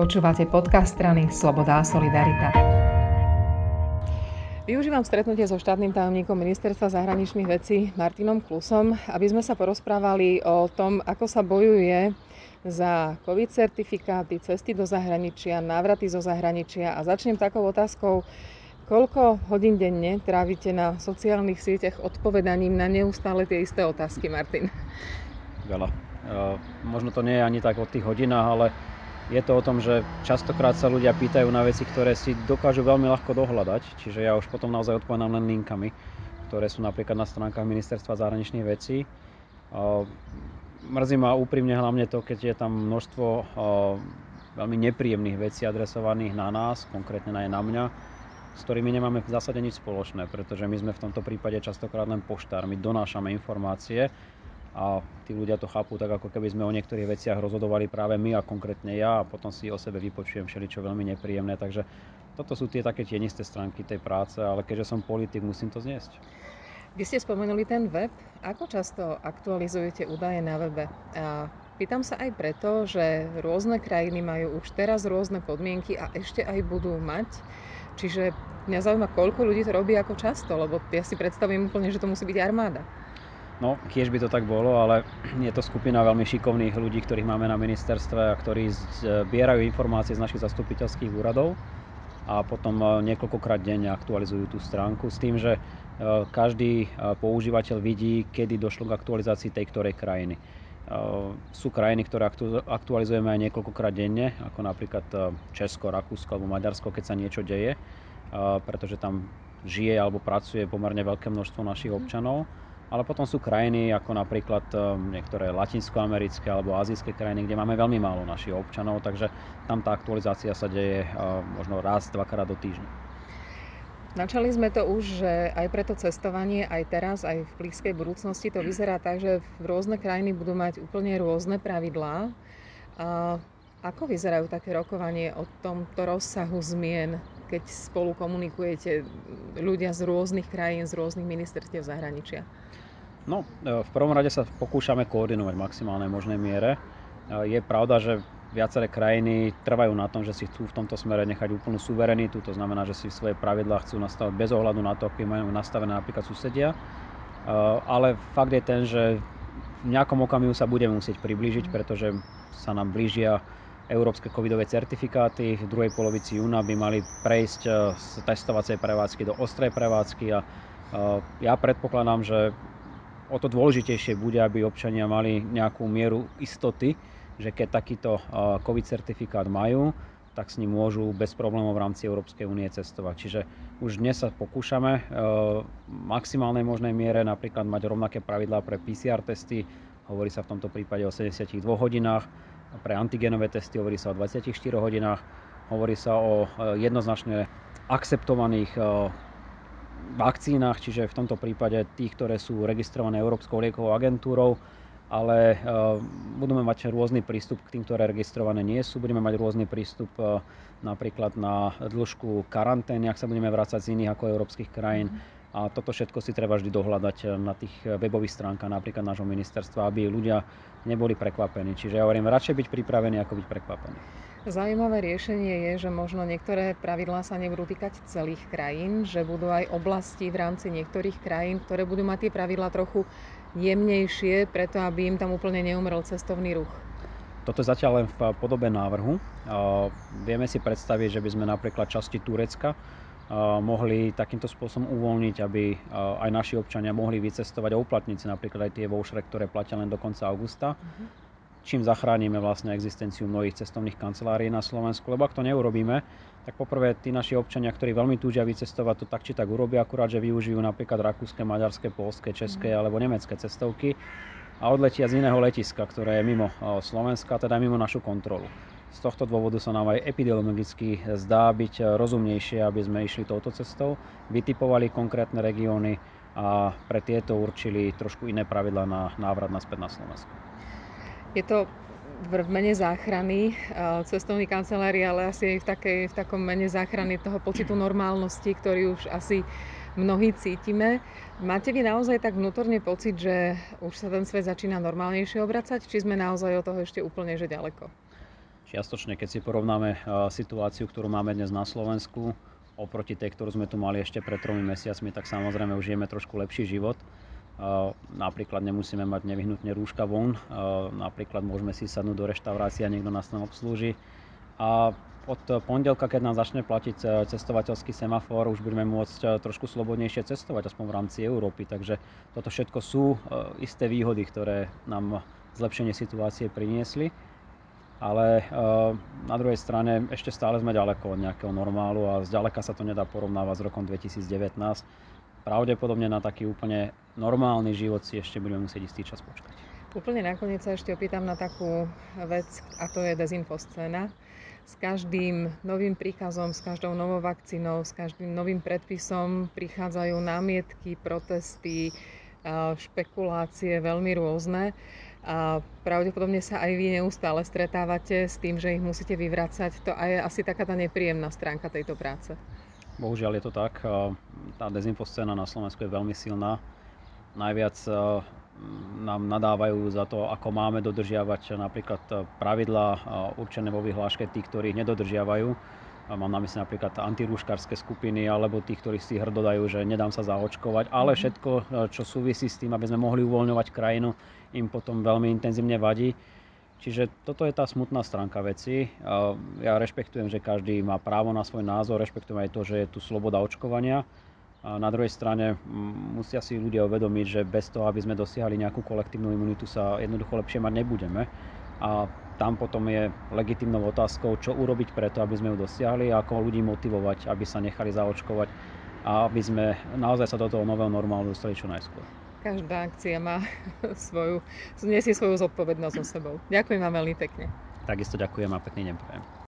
Počúvate podcast strany Sloboda a Solidarita. Využívam stretnutie so štátnym tajomníkom Ministerstva zahraničných vecí Martinom Klusom, aby sme sa porozprávali o tom, ako sa bojuje za COVID certifikáty, cesty do zahraničia, návraty zo zahraničia a začnem takou otázkou, koľko hodín denne trávite na sociálnych sieťach odpovedaním na neustále tie isté otázky, Martin? Veľa. Uh, možno to nie je ani tak o tých hodinách, ale je to o tom, že častokrát sa ľudia pýtajú na veci, ktoré si dokážu veľmi ľahko dohľadať, čiže ja už potom naozaj odpovedám len linkami, ktoré sú napríklad na stránkach Ministerstva zahraničných vecí. Mrzí ma úprimne hlavne to, keď je tam množstvo veľmi nepríjemných vecí adresovaných na nás, konkrétne aj na mňa, s ktorými nemáme v zásade nič spoločné, pretože my sme v tomto prípade častokrát len poštár, my donášame informácie a tí ľudia to chápu tak, ako keby sme o niektorých veciach rozhodovali práve my a konkrétne ja a potom si o sebe vypočujem všeličo veľmi nepríjemné. Takže toto sú tie také tienisté stránky tej práce, ale keďže som politik, musím to zniesť. Vy ste spomenuli ten web. Ako často aktualizujete údaje na webe? A pýtam sa aj preto, že rôzne krajiny majú už teraz rôzne podmienky a ešte aj budú mať. Čiže mňa zaujíma, koľko ľudí to robí ako často, lebo ja si predstavím úplne, že to musí byť armáda. No, tiež by to tak bolo, ale je to skupina veľmi šikovných ľudí, ktorých máme na ministerstve a ktorí zbierajú informácie z našich zastupiteľských úradov a potom e, niekoľkokrát denne aktualizujú tú stránku s tým, že e, každý e, používateľ vidí, kedy došlo k aktualizácii tej ktorej krajiny. Sú krajiny, ktoré aktualizujeme aj niekoľkokrát denne, ako napríklad Česko, Rakúsko alebo Maďarsko, keď sa niečo deje, pretože tam žije alebo pracuje pomerne veľké množstvo našich občanov ale potom sú krajiny ako napríklad um, niektoré latinskoamerické alebo azijské krajiny, kde máme veľmi málo našich občanov, takže tam tá aktualizácia sa deje uh, možno raz, dvakrát do týždňa. Načali sme to už, že aj preto cestovanie, aj teraz, aj v blízkej budúcnosti to vyzerá tak, že rôzne krajiny budú mať úplne rôzne pravidlá. A ako vyzerajú také rokovanie o tomto rozsahu zmien, keď spolu komunikujete ľudia z rôznych krajín, z rôznych ministerstiev zahraničia? No, e, v prvom rade sa pokúšame koordinovať v maximálnej možnej miere. E, je pravda, že viaceré krajiny trvajú na tom, že si chcú v tomto smere nechať úplnú suverenitu, to znamená, že si svoje pravidlá chcú nastavať bez ohľadu na to, aké majú nastavené napríklad susedia. E, ale fakt je ten, že v nejakom okamihu sa budeme musieť priblížiť, pretože sa nám blížia európske covidové certifikáty. V druhej polovici júna by mali prejsť z testovacej prevádzky do ostrej prevádzky a ja predpokladám, že o to dôležitejšie bude, aby občania mali nejakú mieru istoty, že keď takýto COVID certifikát majú, tak s ním môžu bez problémov v rámci Európskej únie cestovať. Čiže už dnes sa pokúšame v maximálnej možnej miere napríklad mať rovnaké pravidlá pre PCR testy, hovorí sa v tomto prípade o 72 hodinách, pre antigenové testy hovorí sa o 24 hodinách, hovorí sa o jednoznačne akceptovaných vakcínach, čiže v tomto prípade tých, ktoré sú registrované Európskou liekovou agentúrou, ale uh, budeme mať rôzny prístup k tým, ktoré registrované nie sú. Budeme mať rôzny prístup napríklad na dĺžku karantény, ak sa budeme vrácať z iných ako európskych krajín. Mm. A toto všetko si treba vždy dohľadať e, na tých webových stránkach napríklad nášho ministerstva, aby ľudia neboli prekvapení. Čiže ja hovorím, radšej byť pripravený, ako byť prekvapený. Zaujímavé riešenie je, že možno niektoré pravidlá sa nebudú týkať celých krajín, že budú aj oblasti v rámci niektorých krajín, ktoré budú mať tie pravidlá trochu jemnejšie, preto aby im tam úplne neumrel cestovný ruch. Toto je zatiaľ len v podobe návrhu. Vieme si predstaviť, že by sme napríklad časti Turecka mohli takýmto spôsobom uvoľniť, aby aj naši občania mohli vycestovať a uplatniť si napríklad aj tie vouchere, ktoré platia len do konca augusta. Uh-huh čím zachránime vlastne existenciu mnohých cestovných kancelárií na Slovensku. Lebo ak to neurobíme, tak poprvé tí naši občania, ktorí veľmi túžia vycestovať, to tak či tak urobia, akurát, že využijú napríklad rakúske, maďarské, polské, české mm. alebo nemecké cestovky a odletia z iného letiska, ktoré je mimo Slovenska, teda mimo našu kontrolu. Z tohto dôvodu sa nám aj epidemiologicky zdá byť rozumnejšie, aby sme išli touto cestou, vytipovali konkrétne regióny a pre tieto určili trošku iné pravidla na návrat naspäť na Slovensko. Je to v mene záchrany cestovnej kancelárie, ale asi aj v, takej, v takom mene záchrany toho pocitu normálnosti, ktorý už asi mnohí cítime. Máte vy naozaj tak vnútorne pocit, že už sa ten svet začína normálnejšie obracať, či sme naozaj od toho ešte úplne že ďaleko? Čiastočne, keď si porovnáme situáciu, ktorú máme dnes na Slovensku, oproti tej, ktorú sme tu mali ešte pred tromi mesiacmi, tak samozrejme už žijeme trošku lepší život. Napríklad nemusíme mať nevyhnutne rúška von, napríklad môžeme si sadnúť do reštaurácie a niekto nás tam obslúži. A od pondelka, keď nám začne platiť cestovateľský semafor, už budeme môcť trošku slobodnejšie cestovať, aspoň v rámci Európy. Takže toto všetko sú isté výhody, ktoré nám zlepšenie situácie priniesli. Ale na druhej strane ešte stále sme ďaleko od nejakého normálu a zďaleka sa to nedá porovnávať s rokom 2019. Pravdepodobne na taký úplne normálny život si ešte budeme musieť istý čas počkať. Úplne nakoniec sa ešte opýtam na takú vec, a to je dezinfoscéna s každým novým príkazom, s každou novou vakcínou, s každým novým predpisom prichádzajú námietky, protesty, špekulácie veľmi rôzne. A pravdepodobne sa aj vy neustále stretávate s tým, že ich musíte vyvracať. To je asi taká tá nepríjemná stránka tejto práce. Bohužiaľ je to tak. Tá dezinfoscéna na Slovensku je veľmi silná. Najviac nám nadávajú za to, ako máme dodržiavať napríklad pravidlá určené vo vyhláške tých, ktorých nedodržiavajú. Mám na mysli napríklad antirúškarské skupiny alebo tých, ktorí si hrdodajú, že nedám sa zaočkovať, ale mhm. všetko, čo súvisí s tým, aby sme mohli uvoľňovať krajinu, im potom veľmi intenzívne vadí. Čiže toto je tá smutná stránka veci. Ja rešpektujem, že každý má právo na svoj názor, rešpektujem aj to, že je tu sloboda očkovania a na druhej strane musia si ľudia uvedomiť, že bez toho, aby sme dosiahli nejakú kolektívnu imunitu, sa jednoducho lepšie mať nebudeme. A tam potom je legitimnou otázkou, čo urobiť preto, aby sme ju dosiahli a ako ľudí motivovať, aby sa nechali zaočkovať a aby sme naozaj sa do toho nového normálu dostali čo najskôr. Každá akcia má svoju, nesie svoju zodpovednosť so sebou. Ďakujem vám veľmi pekne. Takisto ďakujem a pekný deň prajem.